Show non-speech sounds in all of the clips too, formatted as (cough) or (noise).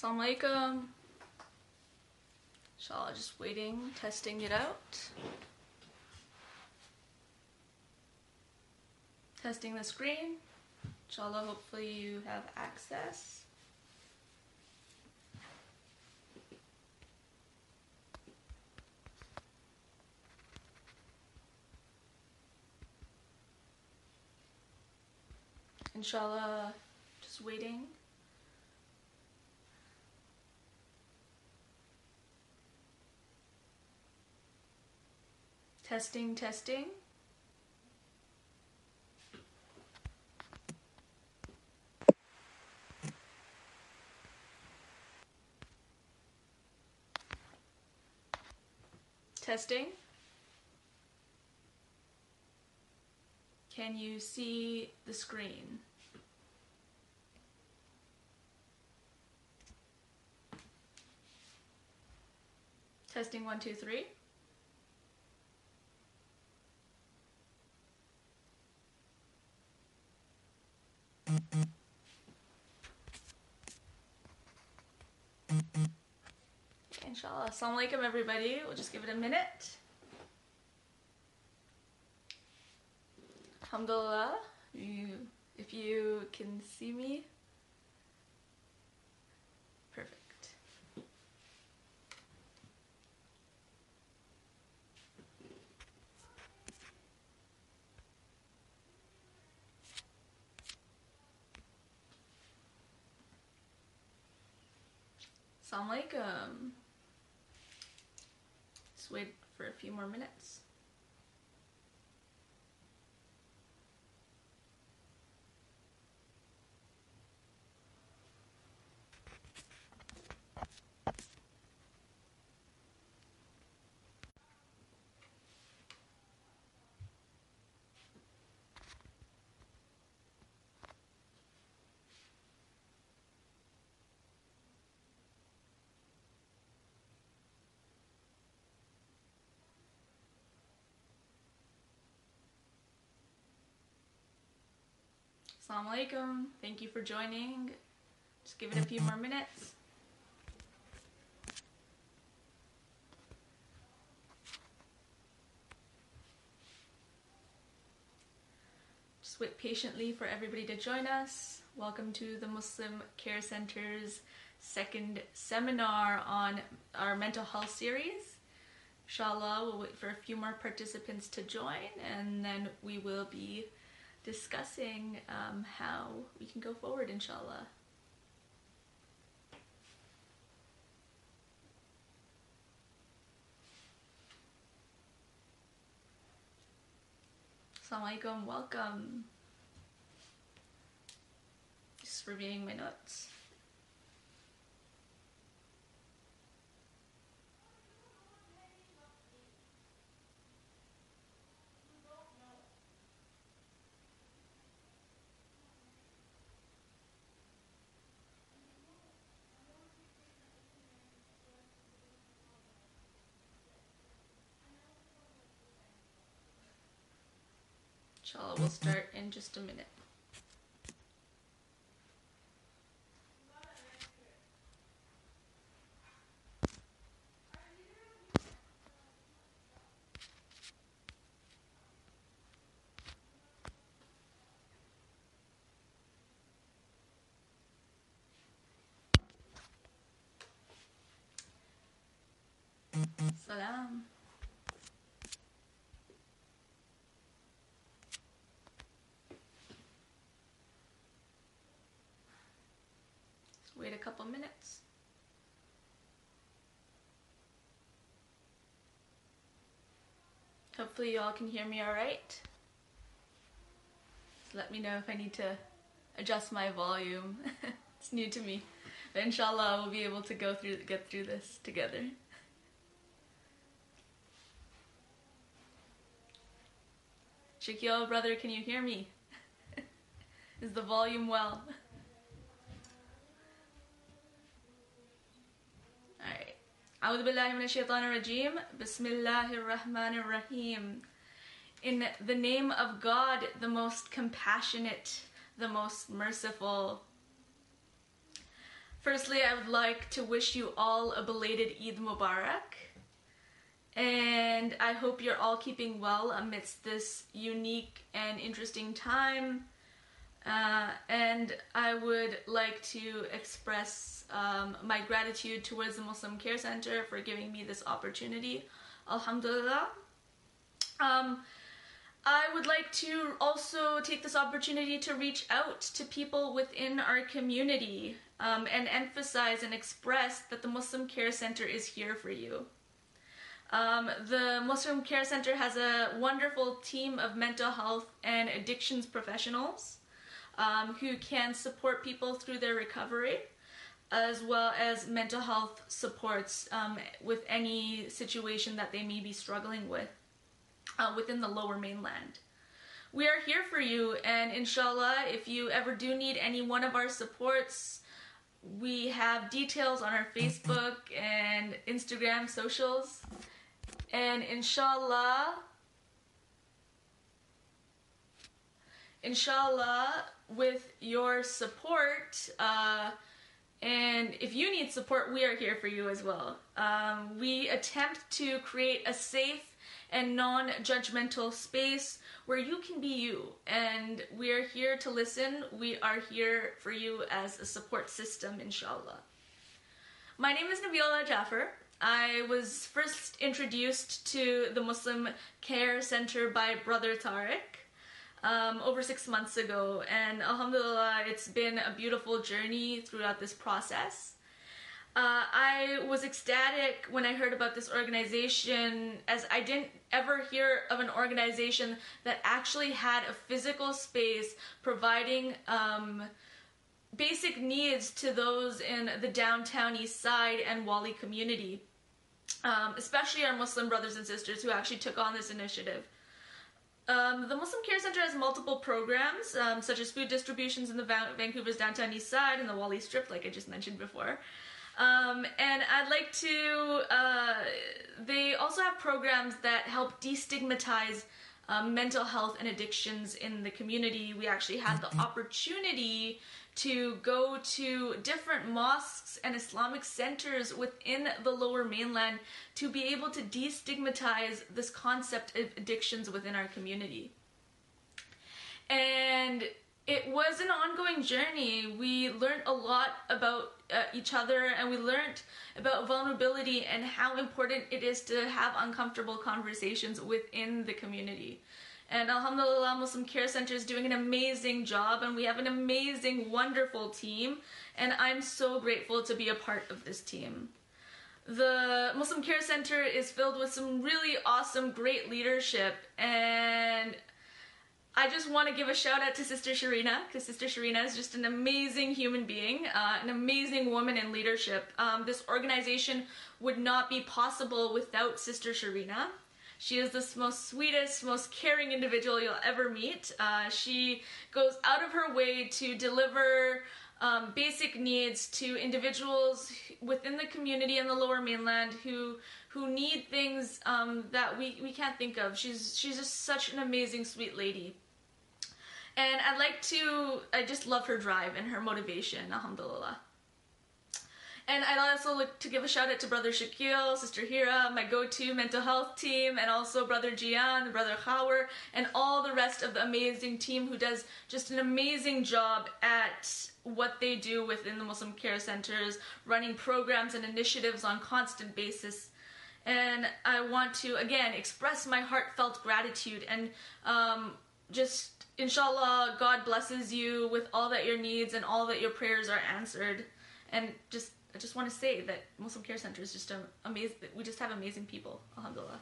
Assalamu alaikum. Inshallah, just waiting, testing it out. Testing the screen. Inshallah, hopefully you have access. Inshallah, just waiting. Testing, testing. Testing. Can you see the screen? Testing one, two, three. Inshallah. Assalamu alaikum everybody. We'll just give it a minute. Alhamdulillah. You if you can see me. Assalamu alaikum. Just wait for a few more minutes. Assalamu alaikum. Thank you for joining. Just give it a few more minutes. Just wait patiently for everybody to join us. Welcome to the Muslim Care Center's second seminar on our mental health series. Inshallah, we'll wait for a few more participants to join and then we will be discussing um, how we can go forward, inshallah. Assalamu alaikum, welcome. Just reviewing my notes. Inshallah, we'll start in just a minute. Salam. Just wait a couple minutes. Hopefully you all can hear me all right. Just let me know if I need to adjust my volume. (laughs) it's new to me. But inshallah we'll be able to go through get through this together. Shakil, brother, can you hear me? (laughs) Is the volume well? Alright. أعوذ بالله من الشيطان الرجيم بسم الله الرحمن الرحيم In the name of God, the most compassionate, the most merciful. Firstly, I would like to wish you all a belated Eid Mubarak. And I hope you're all keeping well amidst this unique and interesting time. Uh, and I would like to express um, my gratitude towards the Muslim Care Center for giving me this opportunity. Alhamdulillah. Um, I would like to also take this opportunity to reach out to people within our community um, and emphasize and express that the Muslim Care Center is here for you. Um, the Muslim Care Center has a wonderful team of mental health and addictions professionals um, who can support people through their recovery, as well as mental health supports um, with any situation that they may be struggling with uh, within the lower mainland. We are here for you, and inshallah, if you ever do need any one of our supports, we have details on our (clears throat) Facebook and Instagram socials. And inshallah, inshallah, with your support, uh, and if you need support, we are here for you as well. Um, we attempt to create a safe and non judgmental space where you can be you. And we are here to listen. We are here for you as a support system, inshallah. My name is Nabila Jaffer. I was first introduced to the Muslim Care Center by Brother Tariq um, over six months ago, and Alhamdulillah, it's been a beautiful journey throughout this process. Uh, I was ecstatic when I heard about this organization, as I didn't ever hear of an organization that actually had a physical space providing um, basic needs to those in the downtown east side and Whalley community um, especially our Muslim brothers and sisters who actually took on this initiative. Um, the Muslim Care Center has multiple programs, um, such as food distributions in the Va- Vancouver's downtown east side and the Whalley Strip, like I just mentioned before. Um, and I'd like to, uh, they also have programs that help destigmatize um, mental health and addictions in the community. We actually had the opportunity to go to different mosques and Islamic centers within the lower mainland to be able to destigmatize this concept of addictions within our community. And it was an ongoing journey. We learned a lot about uh, each other and we learned about vulnerability and how important it is to have uncomfortable conversations within the community. And Alhamdulillah, Muslim Care Center is doing an amazing job, and we have an amazing, wonderful team. And I'm so grateful to be a part of this team. The Muslim Care Center is filled with some really awesome, great leadership, and I just want to give a shout out to Sister Sharina because Sister Sharina is just an amazing human being, uh, an amazing woman in leadership. Um, this organization would not be possible without Sister Sharina. She is the most sweetest, most caring individual you'll ever meet. Uh, she goes out of her way to deliver um, basic needs to individuals within the community in the Lower Mainland who who need things um, that we, we can't think of. She's she's just such an amazing, sweet lady. And I'd like to, I just love her drive and her motivation, alhamdulillah. And I'd also like to give a shout out to Brother Shakil, Sister Hira, my go-to mental health team, and also Brother Jian, Brother Khawer, and all the rest of the amazing team who does just an amazing job at what they do within the Muslim care centers, running programs and initiatives on constant basis. And I want to again express my heartfelt gratitude and um, just inshallah God blesses you with all that your needs and all that your prayers are answered. And just I just want to say that Muslim Care Center is just amazing. We just have amazing people. Alhamdulillah.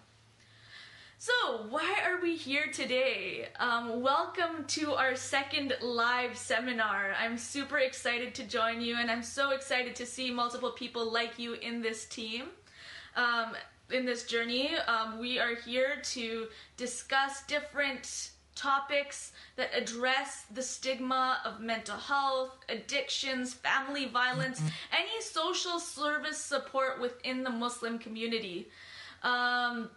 So, why are we here today? Um, welcome to our second live seminar. I'm super excited to join you, and I'm so excited to see multiple people like you in this team. Um, in this journey, um, we are here to discuss different topics that address the stigma of mental health, addictions, family violence, mm-hmm. any social service support within the Muslim community. Um,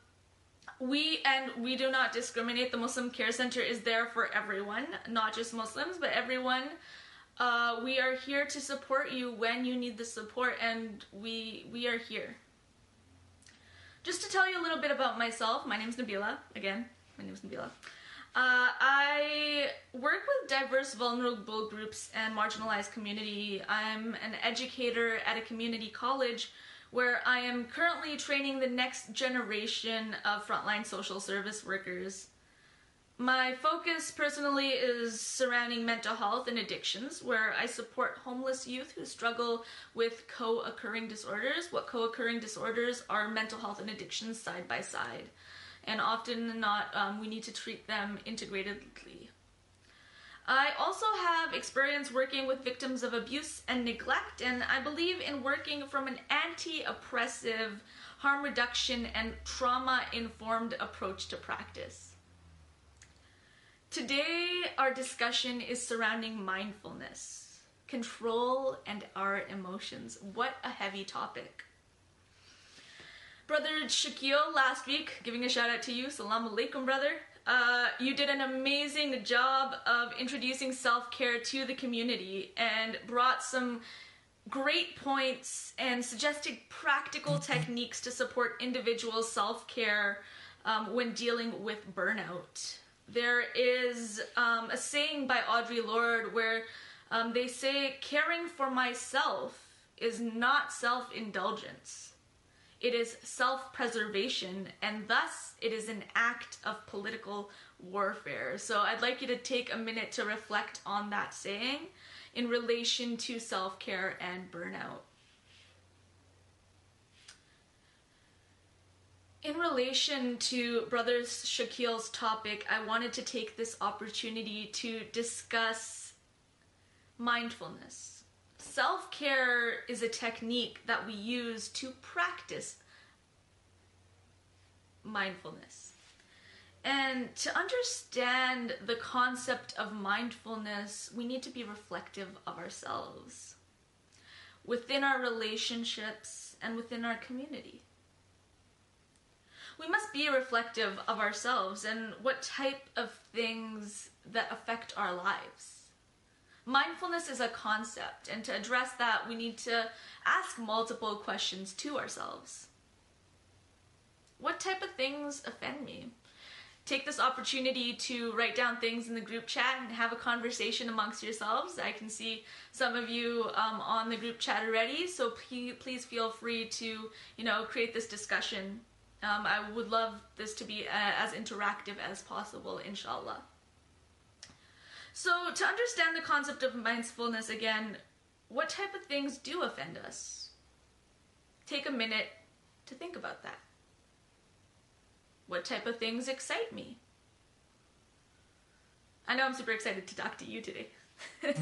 we and we do not discriminate. The Muslim Care Center is there for everyone, not just Muslims, but everyone Uh, we are here to support you when you need the support, and we we are here. Just to tell you a little bit about myself, my name is Nabila. Again, my name is Nabila. Uh, I work with diverse vulnerable groups and marginalized community. I'm an educator at a community college where I am currently training the next generation of frontline social service workers. My focus personally is surrounding mental health and addictions, where I support homeless youth who struggle with co occurring disorders. What co occurring disorders are mental health and addictions side by side and often than not um, we need to treat them integratedly. I also have experience working with victims of abuse and neglect, and I believe in working from an anti oppressive, harm reduction, and trauma informed approach to practice. Today, our discussion is surrounding mindfulness, control, and our emotions. What a heavy topic. Brother Shakil last week, giving a shout out to you. Salam alaikum, brother. Uh, you did an amazing job of introducing self care to the community and brought some great points and suggested practical techniques to support individual self care um, when dealing with burnout. There is um, a saying by Audre Lorde where um, they say, caring for myself is not self indulgence it is self preservation, and thus it is an act of political warfare. So I'd like you to take a minute to reflect on that saying in relation to self care and burnout. In relation to Brother Shakil's topic, I wanted to take this opportunity to discuss mindfulness Self care is a technique that we use to practice mindfulness. And to understand the concept of mindfulness, we need to be reflective of ourselves within our relationships and within our community. We must be reflective of ourselves and what type of things that affect our lives mindfulness is a concept, and to address that, we need to ask multiple questions to ourselves. What type of things offend me? Take this opportunity to write down things in the group chat and have a conversation amongst yourselves. I can see some of you um, on the group chat already, so please feel free to, you know, create this discussion. Um, I would love this to be uh, as interactive as possible, inshallah. So, to understand the concept of mindfulness again, what type of things do offend us? Take a minute to think about that. What type of things excite me? I know I'm super excited to talk to you today. (laughs) uh,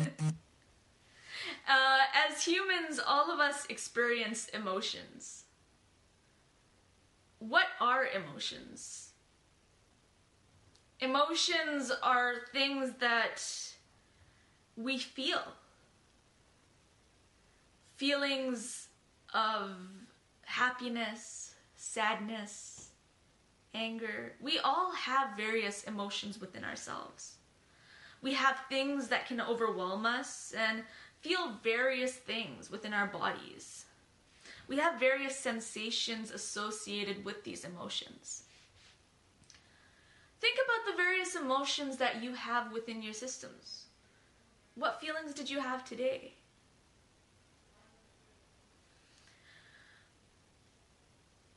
as humans, all of us experience emotions. What are emotions? Emotions are things that we feel. Feelings of happiness, sadness, anger. We all have various emotions within ourselves. We have things that can overwhelm us and feel various things within our bodies. We have various sensations associated with these emotions. Think about the various emotions that you have within your systems. What feelings did you have today?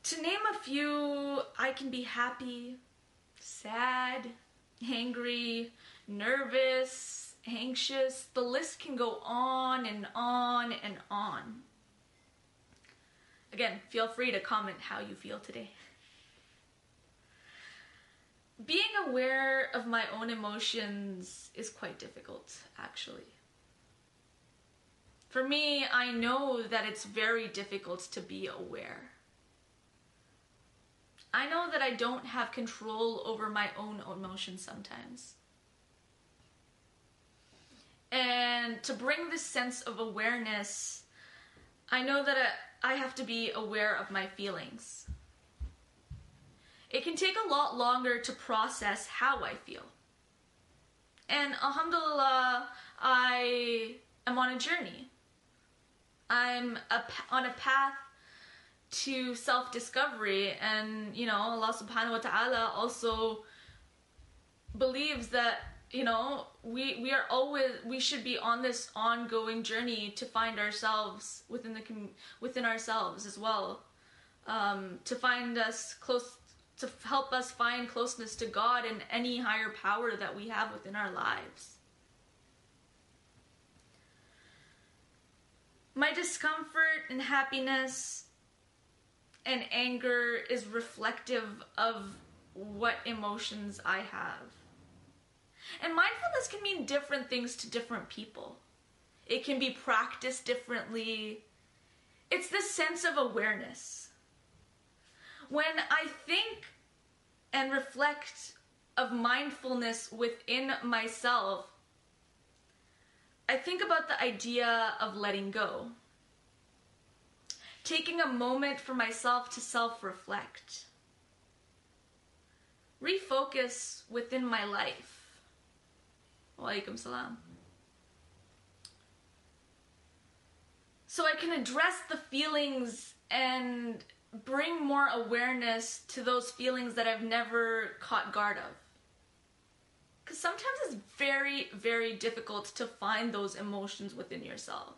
To name a few, I can be happy, sad, angry, nervous, anxious. The list can go on and on and on. Again, feel free to comment how you feel today being aware of my own emotions is quite difficult, actually. For me, I know that it's very difficult to be aware. I know that I don't have control over my own emotions sometimes. And to bring this sense of awareness, I know that uh, I have to be aware of my feelings it can take a lot longer to process how I feel. And alhamdulillah, I am on a journey. I'm a, on a path to self discovery, and you know, Allah subhanahu wa ta'ala also believes that you know we we are always we should be on this ongoing journey to find ourselves within the within ourselves as well um, to find us close to help us find closeness to God and any higher power that we have within our lives. My discomfort and happiness and anger is reflective of what emotions I have. And mindfulness can mean different things to different people. It can be practiced differently. It's this sense of awareness. When I think and reflect of mindfulness within myself, I think about the idea of letting go. Taking a moment for myself to self reflect. Refocus within my life Walaikum salam. So I can address the feelings and bring more awareness to those feelings that I've never caught guard of. Because sometimes it's very, very difficult to find those emotions within yourself.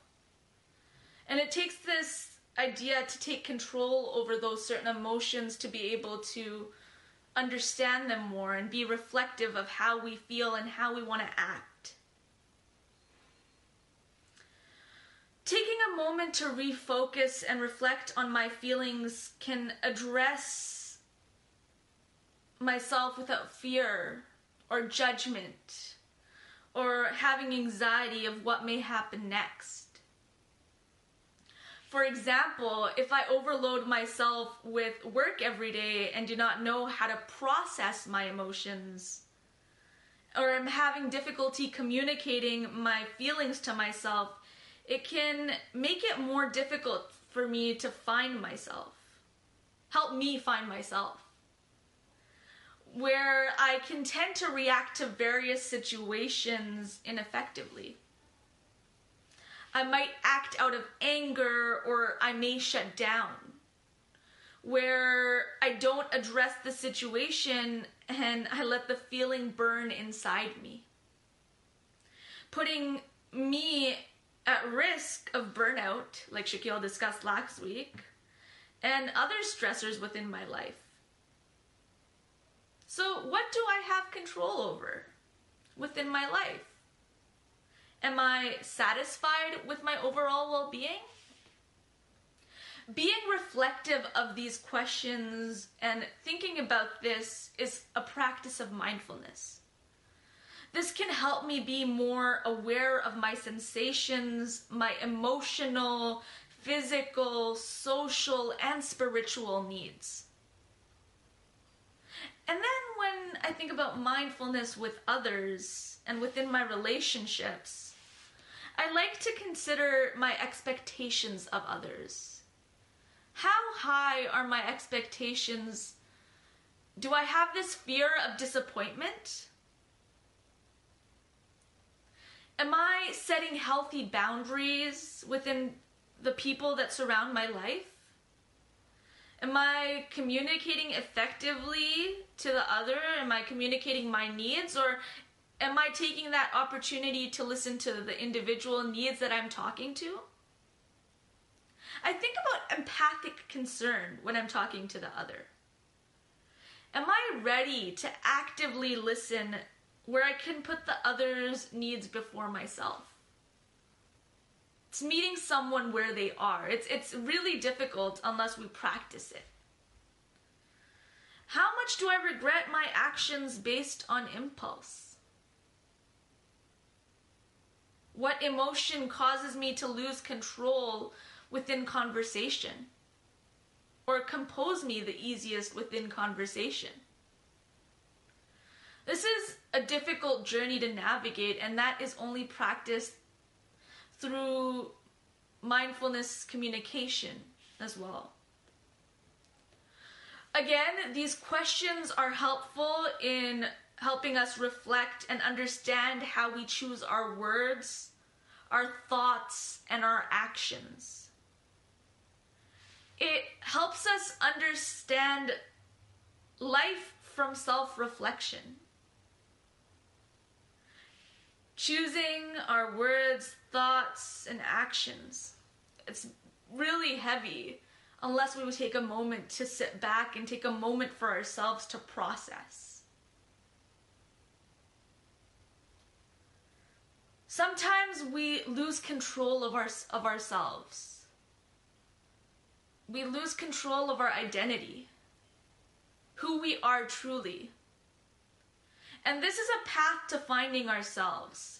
And it takes this idea to take control over those certain emotions to be able to understand them more and be reflective of how we feel and how we want to act. Taking a moment to refocus and reflect on my feelings can address myself without fear or judgment or having anxiety of what may happen next. For example, if I overload myself with work every day and do not know how to process my emotions, or I'm having difficulty communicating my feelings to myself, it can make it more difficult for me to find myself. Help me find myself. Where I can tend to react to various situations ineffectively. I might act out of anger or I may shut down. Where I don't address the situation and I let the feeling burn inside me. Putting me at risk of burnout, like Shakil discussed last week, and other stressors within my life. So, what do I have control over within my life? Am I satisfied with my overall well being? Being reflective of these questions and thinking about this is a practice of mindfulness. This can help me be more aware of my sensations, my emotional, physical, social, and spiritual needs. And then when I think about mindfulness with others and within my relationships, I like to consider my expectations of others. How high are my expectations? Do I have this fear of disappointment? Am I setting healthy boundaries within the people that surround my life? Am I communicating effectively to the other? Am I communicating my needs? Or am I taking that opportunity to listen to the individual needs that I'm talking to? I think about empathic concern when I'm talking to the other. Am I ready to actively listen where I can put the other's needs before myself? It's meeting someone where they are. It's, it's really difficult unless we practice it. How much do I regret my actions based on impulse? What emotion causes me to lose control within conversation? Or compose me the easiest within conversation? This is a difficult journey to navigate, and that is only practiced through mindfulness communication as well. Again, these questions are helpful in helping us reflect and understand how we choose our words, our thoughts, and our actions. It helps us understand life from self reflection. Choosing our words, thoughts, and actions. It's really heavy unless we would take a moment to sit back and take a moment for ourselves to process. Sometimes we lose control of our of ourselves. We lose control of our identity. Who we are truly. And this is a path to finding ourselves.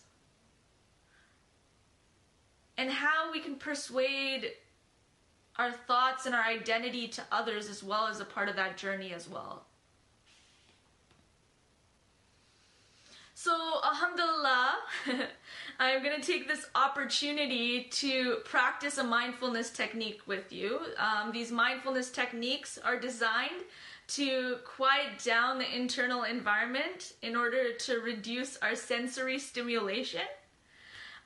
And how we can persuade our thoughts and our identity to others as well as a part of that journey as well. So, alhamdulillah, (laughs) I'm going to take this opportunity to practice a mindfulness technique with you. Um, these mindfulness techniques are designed to quiet down the internal environment in order to reduce our sensory stimulation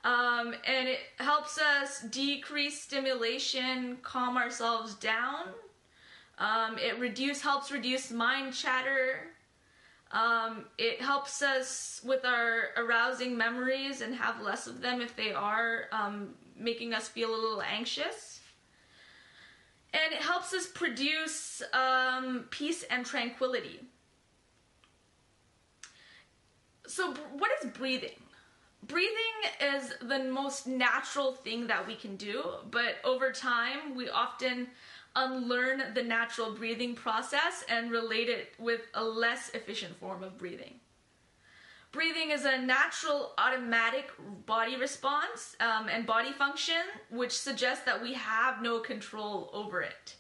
um, and it helps us decrease stimulation, calm ourselves down. Um, it reduce helps reduce mind chatter. Um, it helps us with our arousing memories and have less of them if they are um, making us feel a little anxious. And it helps us produce um, peace and tranquility. So, what is breathing? breathing is the most natural thing that we can do, but over time, we often unlearn the natural breathing process and relate it with a less efficient form of breathing. Breathing is a natural automatic body response um, and body function, which suggests that we have no control over it.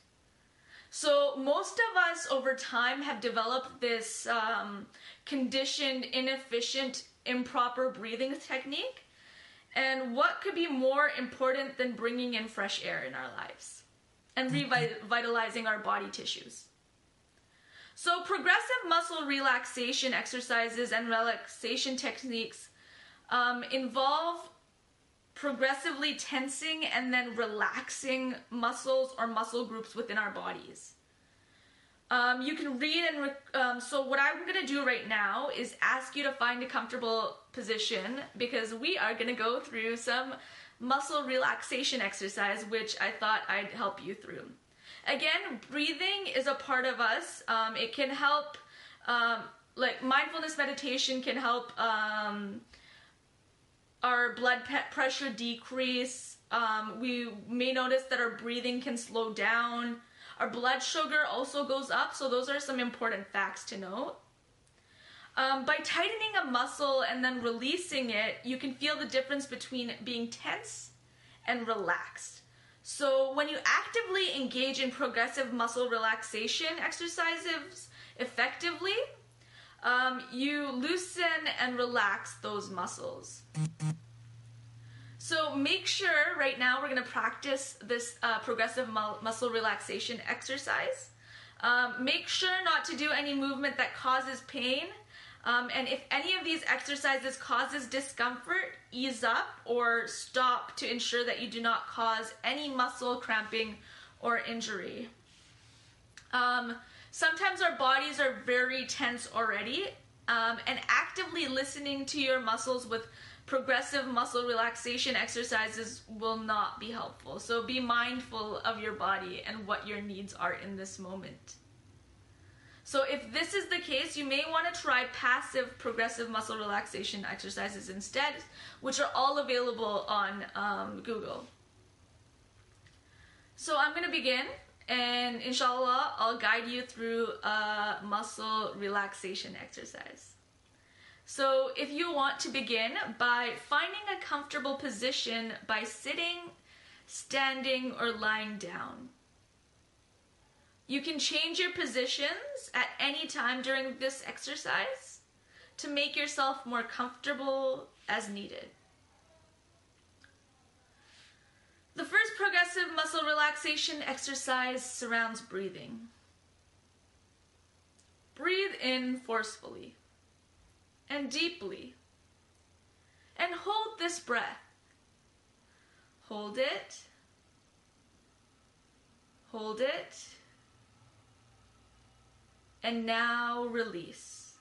So, most of us over time have developed this um, conditioned, inefficient improper breathing technique. And what could be more important than bringing in fresh air in our lives and mm-hmm. revitalizing our body tissues? So, progressive muscle relaxation exercises and relaxation techniques um, involve progressively tensing and then relaxing muscles or muscle groups within our bodies. Um, you can read and re- um, so what I'm gonna do right now is ask you to find a comfortable position because we are gonna go through some muscle relaxation exercise, which I thought I'd help you through. Again, breathing is a part of us. Um, it can help, um, like mindfulness meditation can help um, our blood pressure decrease. Um, we may notice that our breathing can slow down. Our blood sugar also goes up, so those are some important facts to note. Um, by tightening a muscle and then releasing it, you can feel the difference between being tense and relaxed. So, when you actively engage in progressive muscle relaxation exercises effectively, um, you loosen and relax those muscles. So make sure right now we're going to practice this uh, progressive mu- muscle relaxation exercise. Um, make sure not to do any movement that causes pain. Um, and if any of these exercises causes discomfort, ease up or stop to ensure that you do not cause any muscle cramping or injury. Um, sometimes our bodies are very tense already, um, and actively listening to your muscles with progressive muscle relaxation exercises will not be helpful. So be mindful of your body and what your needs are in this moment. So if this is the case, you may want to try passive progressive muscle relaxation exercises instead, which are all available on um, Google. So I'm going to begin and inshallah I'll guide you through a muscle relaxation exercise. So if you want to begin by finding a comfortable position by sitting, standing, or lying down. You can change your positions at any time during this exercise to make yourself more comfortable as needed. The first progressive muscle relaxation exercise surrounds breathing. Breathe in forcefully and deeply. And hold this breath Hold it. Hold it. And now release.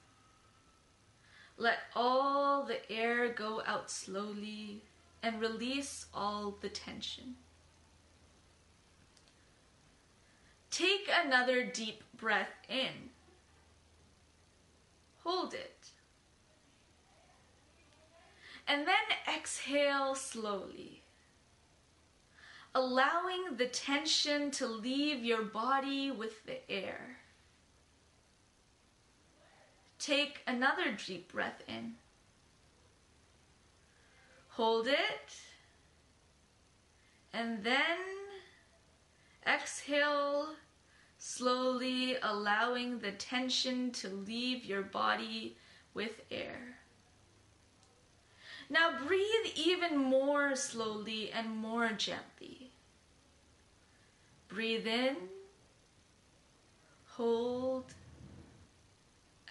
Let all the air go out slowly and release all the tension. Take another deep breath in. Hold it. And then exhale slowly, allowing the tension to leave your body with the air. Take another deep breath in. Hold it. And then exhale slowly, allowing the tension to leave your body with air. Now breathe even more slowly and more gently. Breathe in, hold,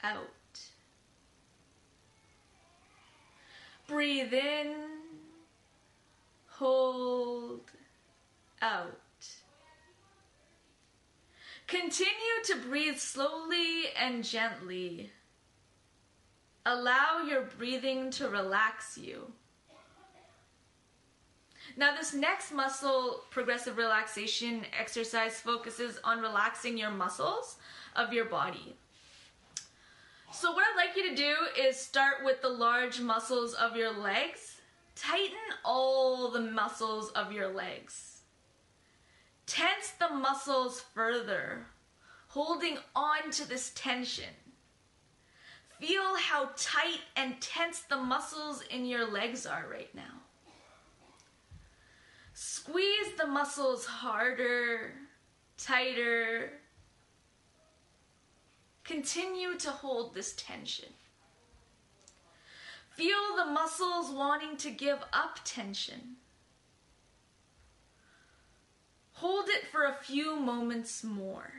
out. Breathe in, hold, out. Continue to breathe slowly and gently. Allow your breathing to relax you. Now, this next muscle progressive relaxation exercise focuses on relaxing your muscles of your body. So, what I'd like you to do is start with the large muscles of your legs. Tighten all the muscles of your legs. Tense the muscles further, holding on to this tension. Feel how tight and tense the muscles in your legs are right now. Squeeze the muscles harder, tighter. Continue to hold this tension. Feel the muscles wanting to give up tension. Hold it for a few moments more.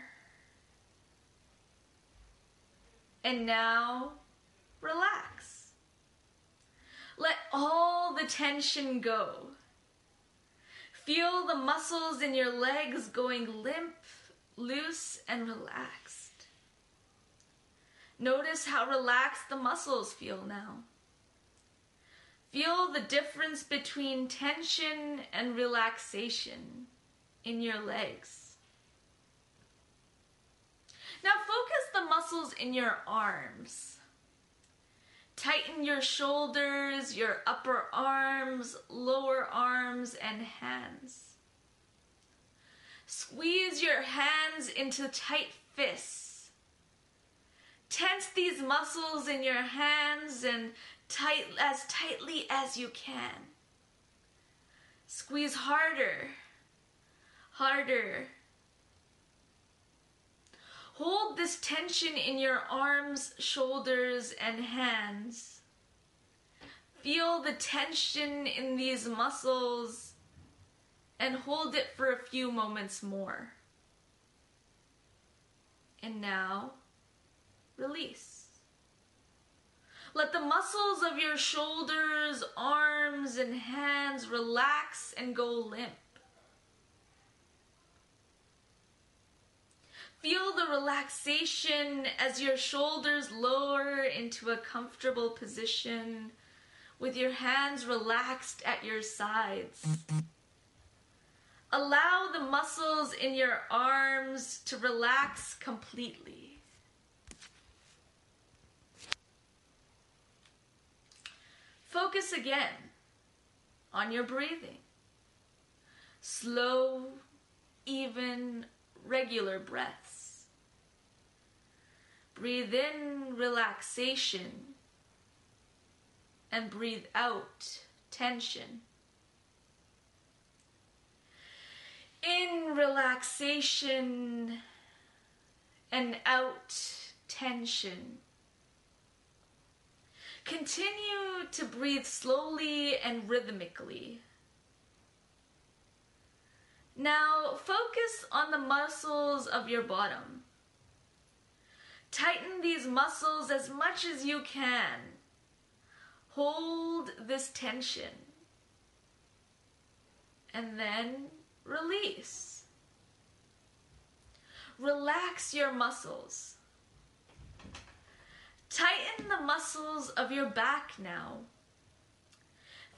And now, relax. Let all the tension go. Feel the muscles in your legs going limp, loose, and relaxed. Notice how relaxed the muscles feel now. Feel the difference between tension and relaxation in your legs. Now focus the muscles in your arms. Tighten your shoulders, your upper arms, lower arms, and hands. Squeeze your hands into tight fists. Tense these muscles in your hands and tight as tightly as you can. Squeeze harder, harder, Hold this tension in your arms, shoulders, and hands. Feel the tension in these muscles and hold it for a few moments more. And now, release. Let the muscles of your shoulders, arms, and hands relax and go limp. Feel the relaxation as your shoulders lower into a comfortable position with your hands relaxed at your sides. Allow the muscles in your arms to relax completely. Focus again on your breathing. Slow, even, regular breaths. Breathe in relaxation and breathe out tension. In relaxation and out tension. Continue to breathe slowly and rhythmically. Now focus on the muscles of your bottom. Tighten these muscles as much as you can. Hold this tension. and then release. Relax your muscles. Tighten the muscles of your back now.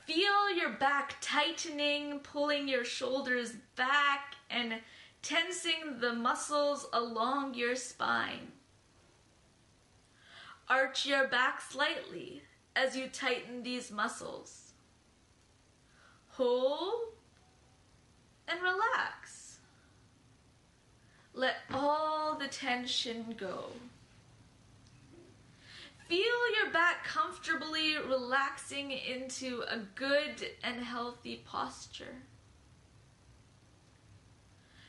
Feel your back tightening, pulling your shoulders back and tensing the muscles along your spine. Arch your back slightly as you tighten these muscles. Hold and relax. Let all the tension go. Feel your back comfortably relaxing into a good and healthy posture.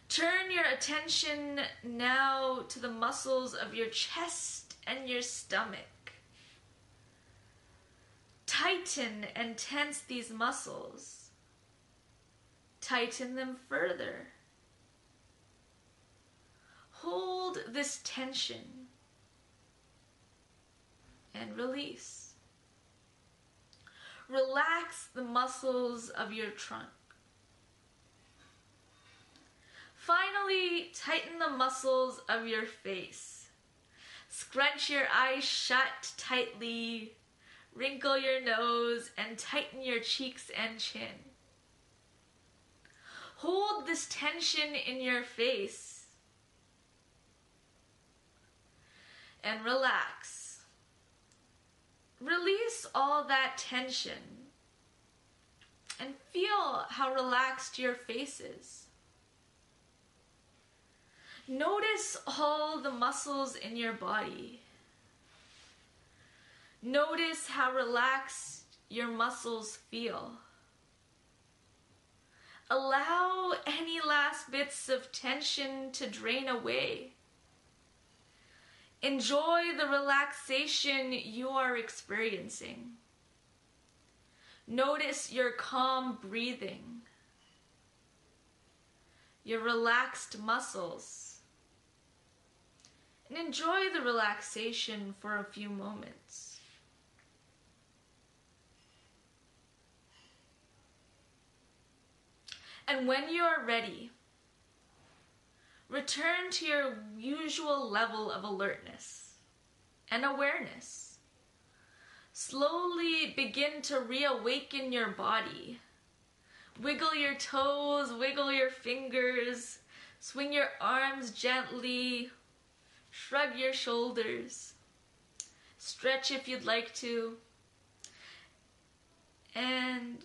Turn your attention now to the muscles of your chest and your stomach. Tighten and tense these muscles. Tighten them further. Hold this tension and release. Relax the muscles of your trunk. Finally, tighten the muscles of your face. Scrunch your eyes shut tightly, wrinkle your nose, and tighten your cheeks and chin. Hold this tension in your face and relax. Release all that tension and feel how relaxed your face is. Notice all the muscles in your body. Notice how relaxed your muscles feel. Allow any last bits of tension to drain away. Enjoy the relaxation you are experiencing. Notice your calm breathing, your relaxed muscles, and enjoy the relaxation for a few moments. And when you are ready, Return to your usual level of alertness and awareness. Slowly begin to reawaken your body. Wiggle your toes, wiggle your fingers, swing your arms gently, shrug your shoulders, stretch if you'd like to, and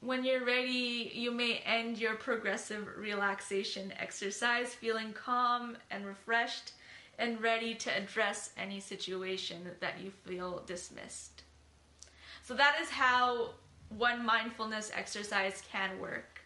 when you're ready, you may end your progressive relaxation exercise feeling calm and refreshed and ready to address any situation that you feel dismissed. So, that is how one mindfulness exercise can work.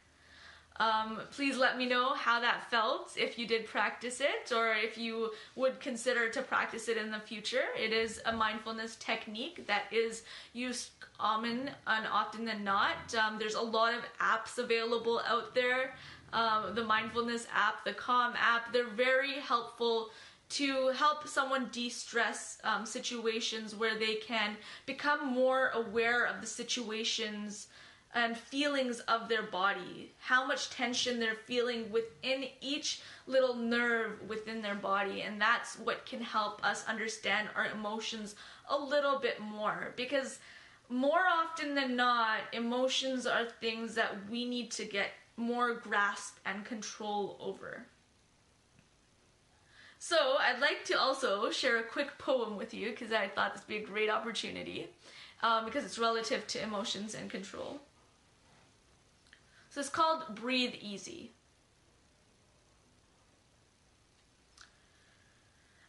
Um, please let me know how that felt if you did practice it or if you would consider to practice it in the future. It is a mindfulness technique that is used common and often than not. Um, there's a lot of apps available out there. Um, the mindfulness app, the Calm app, they're very helpful to help someone de stress um, situations where they can become more aware of the situations and feelings of their body, how much tension they're feeling within each little nerve within their body. And that's what can help us understand our emotions a little bit more because more often than not, emotions are things that we need to get more grasp and control over. So, I'd like to also share a quick poem with you because I thought this would be a great opportunity um, because it's relative to emotions and control. So, it's called Breathe Easy.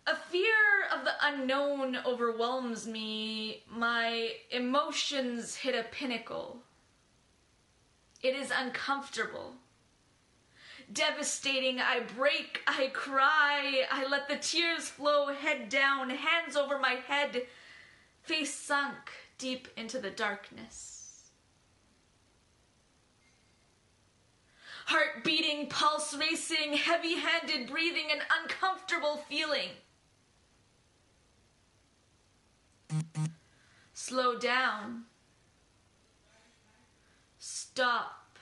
A fear of the unknown overwhelms me. My emotions hit a pinnacle. It is uncomfortable. Devastating, I break, I cry, I let the tears flow head down, hands over my head, face sunk deep into the darkness. Heart beating, pulse racing, heavy handed breathing, an uncomfortable feeling. Slow down. Stop.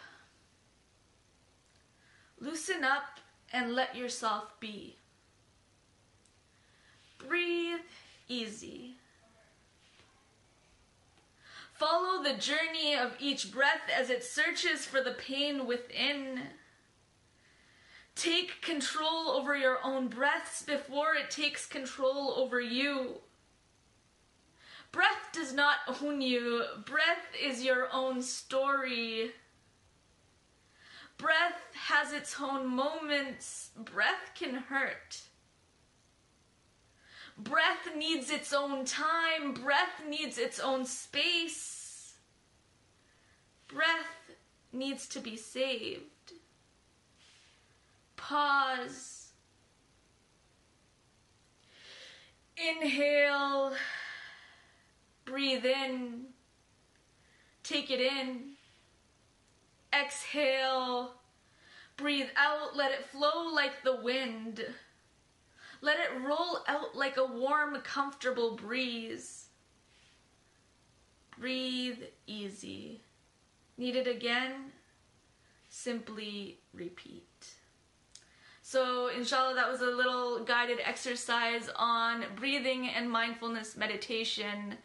Loosen up and let yourself be. Breathe easy. Follow the journey of each breath as it searches for the pain within. Take control over your own breaths before it takes control over you. Breath does not own you, breath is your own story. Breath has its own moments, breath can hurt. Breath needs its own time, breath needs its own space. Breath needs to be saved. Pause. Inhale. Breathe in. Take it in. Exhale. Breathe out. Let it flow like the wind. Let it roll out like a warm, comfortable breeze. Breathe easy. Need it again? Simply repeat. So, inshallah, that was a little guided exercise on breathing and mindfulness meditation.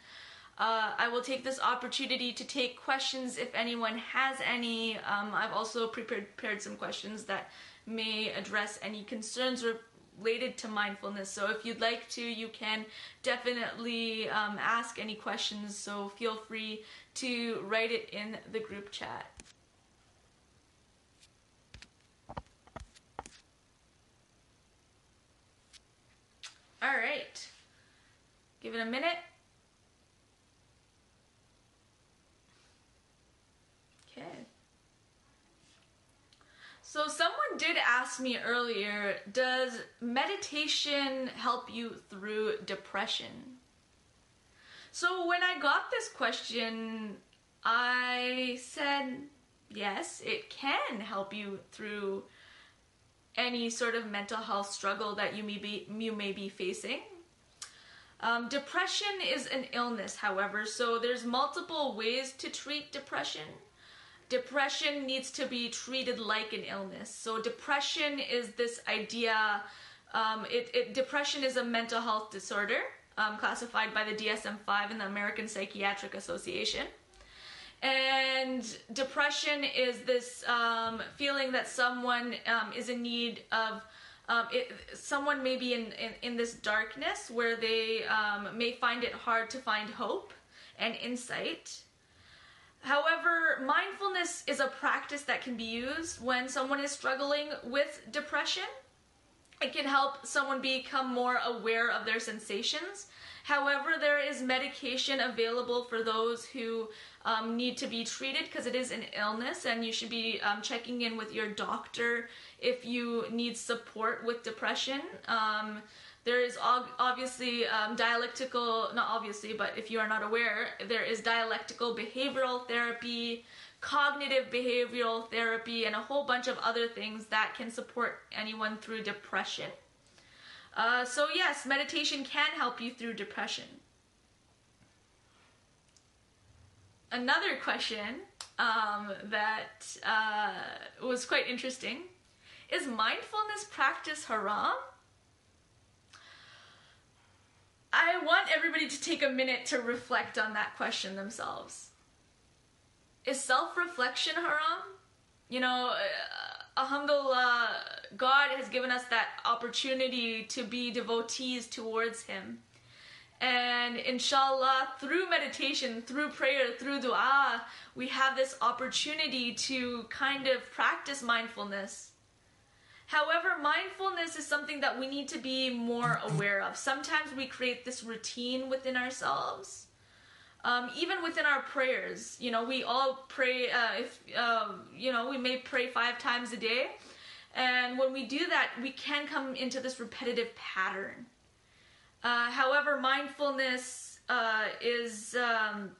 Uh, I will take this opportunity to take questions if anyone has any. Um, I've also prepared some questions that may address any concerns related to mindfulness. So if you'd like to, you can definitely um, ask any questions. So feel free to write it in the group chat. All right. Give it a minute. Okay. So someone did ask me earlier, does meditation help you through depression? So when I got this question, I said, yes, it can help you through any sort of mental health struggle that you may be you may be facing. Um, depression is an illness, however, so there's multiple ways to treat depression. Depression needs to be treated like an illness. So depression is this idea. Um, it, it, depression is a mental health disorder um, classified by the DSM-5 and the American Psychiatric Association. And depression is this um, feeling that someone um, is in need of. Um, it, someone may be in, in, in, this darkness where they um, may find it hard to find hope and insight. However, mindfulness is a practice that can be used when someone is struggling with depression. It can help someone become more aware of their sensations. However, there is medication available for those who um, need to be treated because it is an illness and you should be um, checking in with your doctor if you need support with depression. Um, there is obviously um, dialectical, not obviously, but if you are not aware, there is dialectical behavioral therapy, cognitive behavioral therapy, and a whole bunch of other things that can support anyone through depression. Uh, so, yes, meditation can help you through depression. another question um, that uh, was quite interesting is mindfulness practice haram? I want everybody to take a minute to reflect on that question themselves. Is self reflection haram? You know, uh, alhamdulillah, God has given us that opportunity to be devotees towards Him. And inshallah, through meditation, through prayer, through dua, we have this opportunity to kind of practice mindfulness. However, mindfulness is something that we need to be more aware of. Sometimes we create this routine within ourselves. Um, even within our prayers, you know, we all pray, uh, if, uh, you know, we may pray five times a day. And when we do that, we can come into this repetitive pattern. Uh, however, mindfulness uh, is um,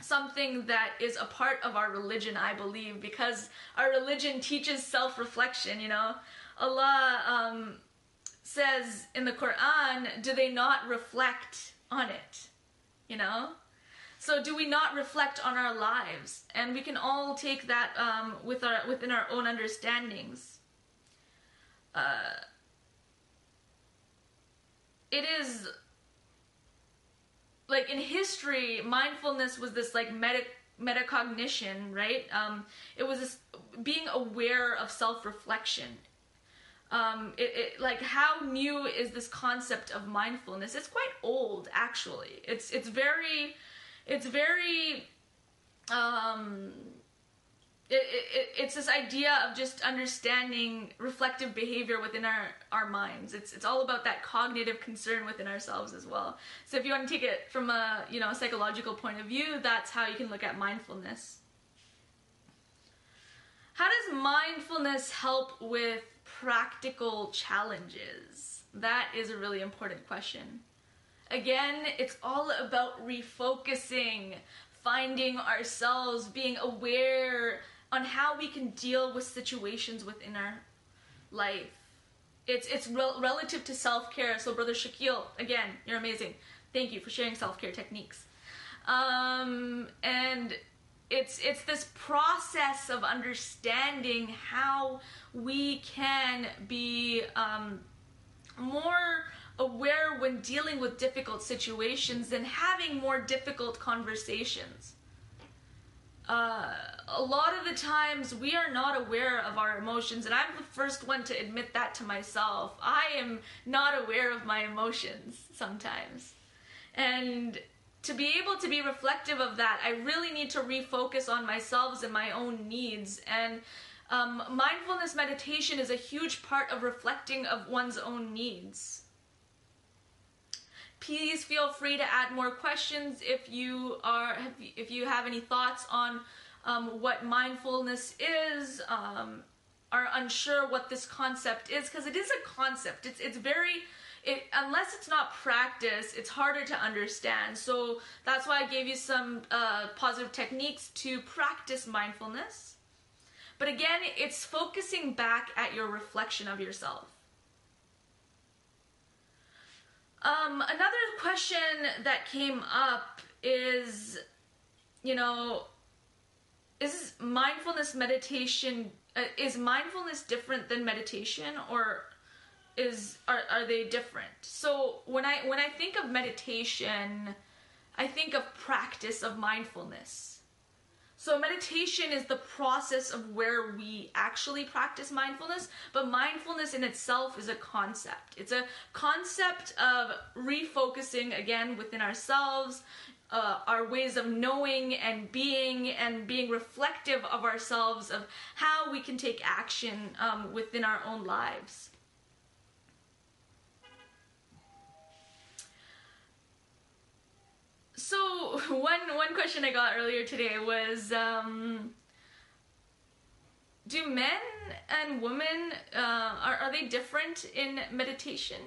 something that is a part of our religion, I believe, because our religion teaches self reflection. You know, Allah um, says in the Quran, do they not reflect on it? You know? So do we not reflect on our lives? And we can all take that um, with our within our own understandings. uh, it is like in history, mindfulness was this like meta metacognition, right? Um, it was this being aware of self reflection. Um, it, it, like how new is this concept of mindfulness? It's quite old, actually. It's it's very, it's very um, it, it, it's this idea of just understanding reflective behavior within our, our minds. It's, it's all about that cognitive concern within ourselves as well. So if you want to take it from a you know psychological point of view, that's how you can look at mindfulness. How does mindfulness help with practical challenges? That is a really important question. Again, it's all about refocusing, finding ourselves, being aware on how we can deal with situations within our life. It's it's rel- relative to self care. So, brother Shakil, again, you're amazing. Thank you for sharing self care techniques. Um, and it's it's this process of understanding how we can be um, more aware when dealing with difficult situations and having more difficult conversations uh, a lot of the times we are not aware of our emotions, and I'm the first one to admit that to myself. I am not aware of my emotions sometimes. And to be able to be reflective of that, I really need to refocus on myself and my own needs. And um, mindfulness meditation is a huge part of reflecting of one's own needs. Please feel free to add more questions if you are if you have any thoughts on um, what mindfulness is, um, are unsure what this concept is because it is a concept. It's it's very it, unless it's not practice, it's harder to understand. So that's why I gave you some uh, positive techniques to practice mindfulness. But again, it's focusing back at your reflection of yourself. Um, another question that came up is, you know, is mindfulness meditation uh, is mindfulness different than meditation or is are, are they different so when i when i think of meditation i think of practice of mindfulness so, meditation is the process of where we actually practice mindfulness, but mindfulness in itself is a concept. It's a concept of refocusing again within ourselves, uh, our ways of knowing and being, and being reflective of ourselves, of how we can take action um, within our own lives. So (laughs) one one question I got earlier today was, um, do men and women uh, are are they different in meditation?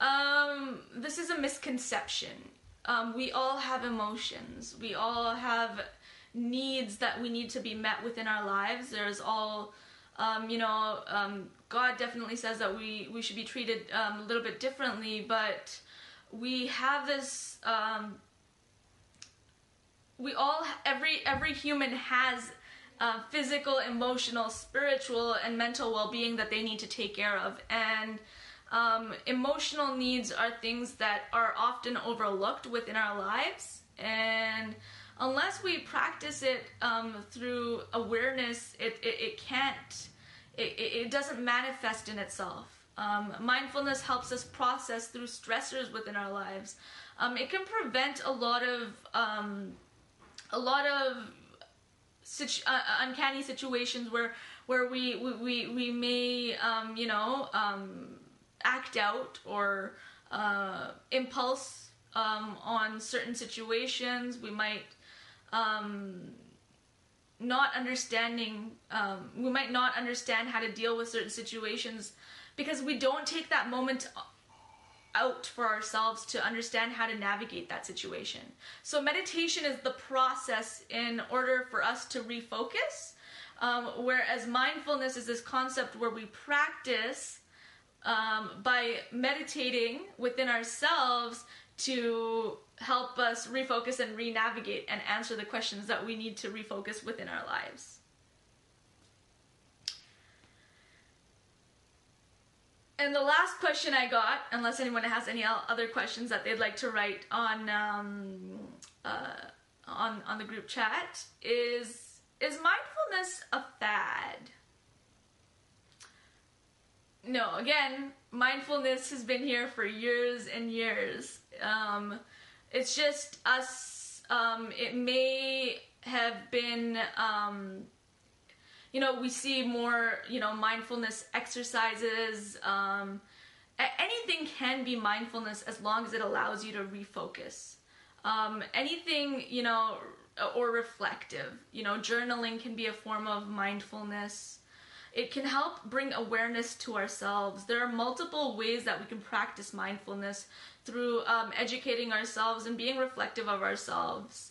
Um, this is a misconception. Um, we all have emotions. We all have needs that we need to be met within our lives. There's all, um, you know, um, God definitely says that we we should be treated um, a little bit differently, but we have this um, we all every every human has uh, physical emotional spiritual and mental well-being that they need to take care of. And um, emotional needs are things that are often overlooked within our lives. And unless we practice it um, through awareness it, it, it can't it, it doesn't manifest in itself um, mindfulness helps us process through stressors within our lives. Um, it can prevent a lot of um, a lot of situ- uh, uncanny situations where where we we we, we may um, you know um, act out or uh, impulse um, on certain situations. We might not understanding we might not understand how to deal with certain situations because we don't take that moment out for ourselves to understand how to navigate that situation. So, meditation is the process in order for us to refocus, um, whereas mindfulness is this concept where we practice um, by meditating within ourselves to help us refocus and re navigate and answer the questions that we need to refocus within our lives. And the last question I got, unless anyone has any other questions that they'd like to write on um, uh, on on the group chat, is is mindfulness a fad? No, again, mindfulness has been here for years and years. Um, it's just us. Um, it may have been um, you know, we see more, you know, mindfulness exercises. Um, anything can be mindfulness as long as it allows you to refocus. Um, anything, you know, or reflective, you know, journaling can be a form of mindfulness. It can help bring awareness to ourselves. There are multiple ways that we can practice mindfulness through um, educating ourselves and being reflective of ourselves.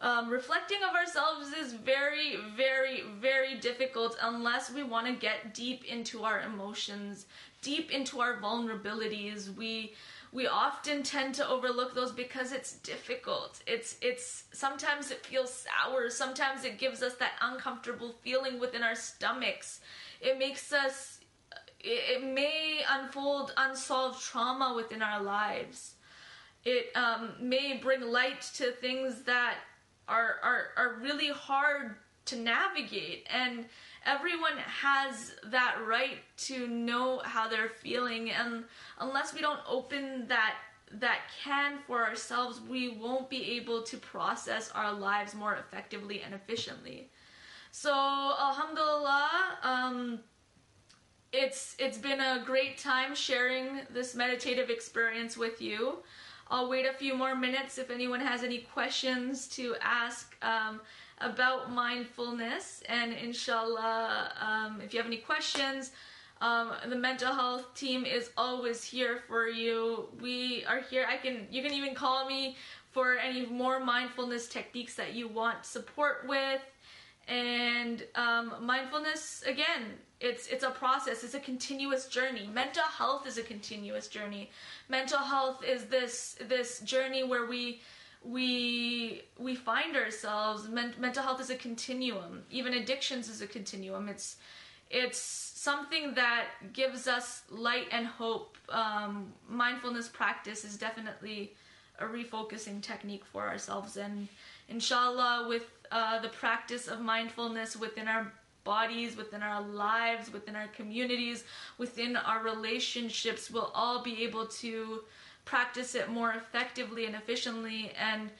Um, reflecting of ourselves is very, very, very difficult unless we want to get deep into our emotions, deep into our vulnerabilities. We we often tend to overlook those because it's difficult. It's it's sometimes it feels sour. Sometimes it gives us that uncomfortable feeling within our stomachs. It makes us. It, it may unfold unsolved trauma within our lives. It um, may bring light to things that are are are really hard to navigate. And everyone has that right to know how they're feeling. And unless we don't open that that can for ourselves we won't be able to process our lives more effectively and efficiently. So alhamdulillah um, it's it's been a great time sharing this meditative experience with you I'll wait a few more minutes if anyone has any questions to ask um, about mindfulness. And inshallah, um, if you have any questions, um, the mental health team is always here for you. We are here. I can you can even call me for any more mindfulness techniques that you want support with. And um, mindfulness again, it's it's a process. It's a continuous journey. Mental health is a continuous journey. Mental health is this this journey where we we we find ourselves. Men- mental health is a continuum. Even addictions is a continuum. It's it's something that gives us light and hope. Um, mindfulness practice is definitely a refocusing technique for ourselves, and inshallah, with uh, the practice of mindfulness within our bodies, within our lives, within our communities, within our relationships, we'll all be able to practice it more effectively and efficiently and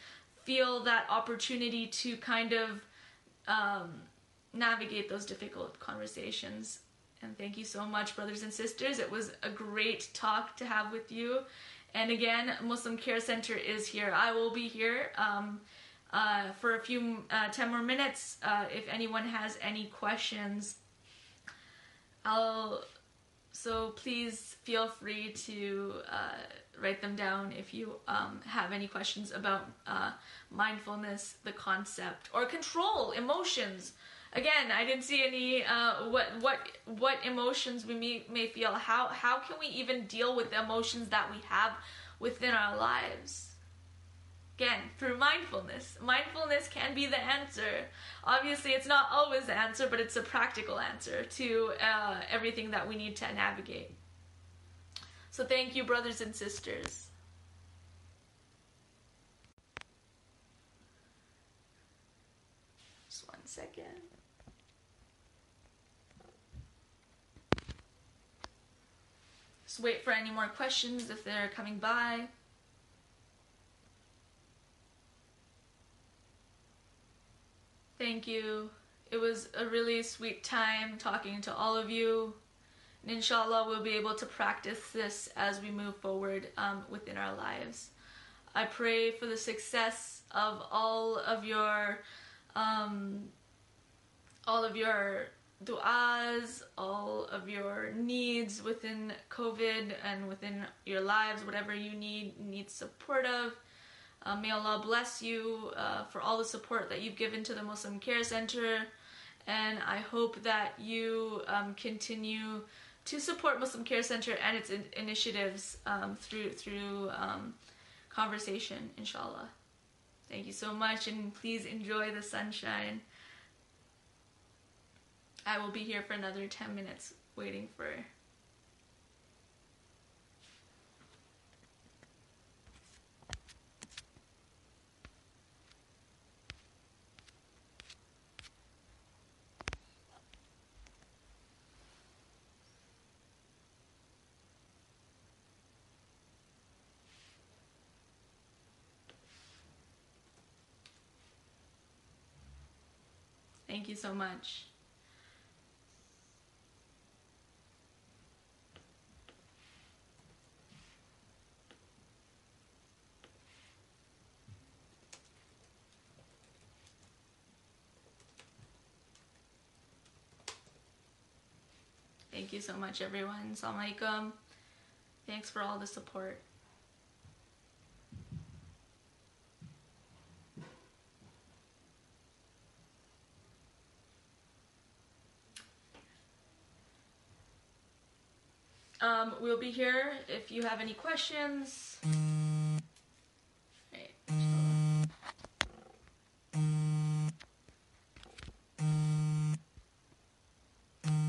feel that opportunity to kind of um, navigate those difficult conversations. And thank you so much, brothers and sisters. It was a great talk to have with you. And again, Muslim Care Center is here. I will be here. Um, uh, for a few uh, 10 more minutes uh, if anyone has any questions i'll so please feel free to uh, write them down if you um, have any questions about uh, mindfulness the concept or control emotions. Again i didn't see any uh, what what what emotions we may, may feel. How how can we even deal with the emotions that we have within our lives Again, through mindfulness. Mindfulness can be the answer. Obviously, it's not always the answer, but it's a practical answer to uh, everything that we need to navigate. So, thank you, brothers and sisters. Just one second. Just wait for any more questions if they're coming by. Thank you. It was a really sweet time talking to all of you. And inshallah, we'll be able to practice this as we move forward um, within our lives. I pray for the success of all of your, um, all of your du'as, all of your needs within COVID and within your lives, whatever you need, need support of. Uh, may Allah bless you uh, for all the support that you've given to the Muslim Care Center, and I hope that you um, continue to support Muslim Care Center and its in- initiatives um, through through um, conversation, inshallah. Thank you so much, and please enjoy the sunshine. I will be here for another 10 minutes waiting for Thank you so much. Thank you so much, everyone. Assalamualaikum. Thanks for all the support. Um, we'll be here if you have any questions.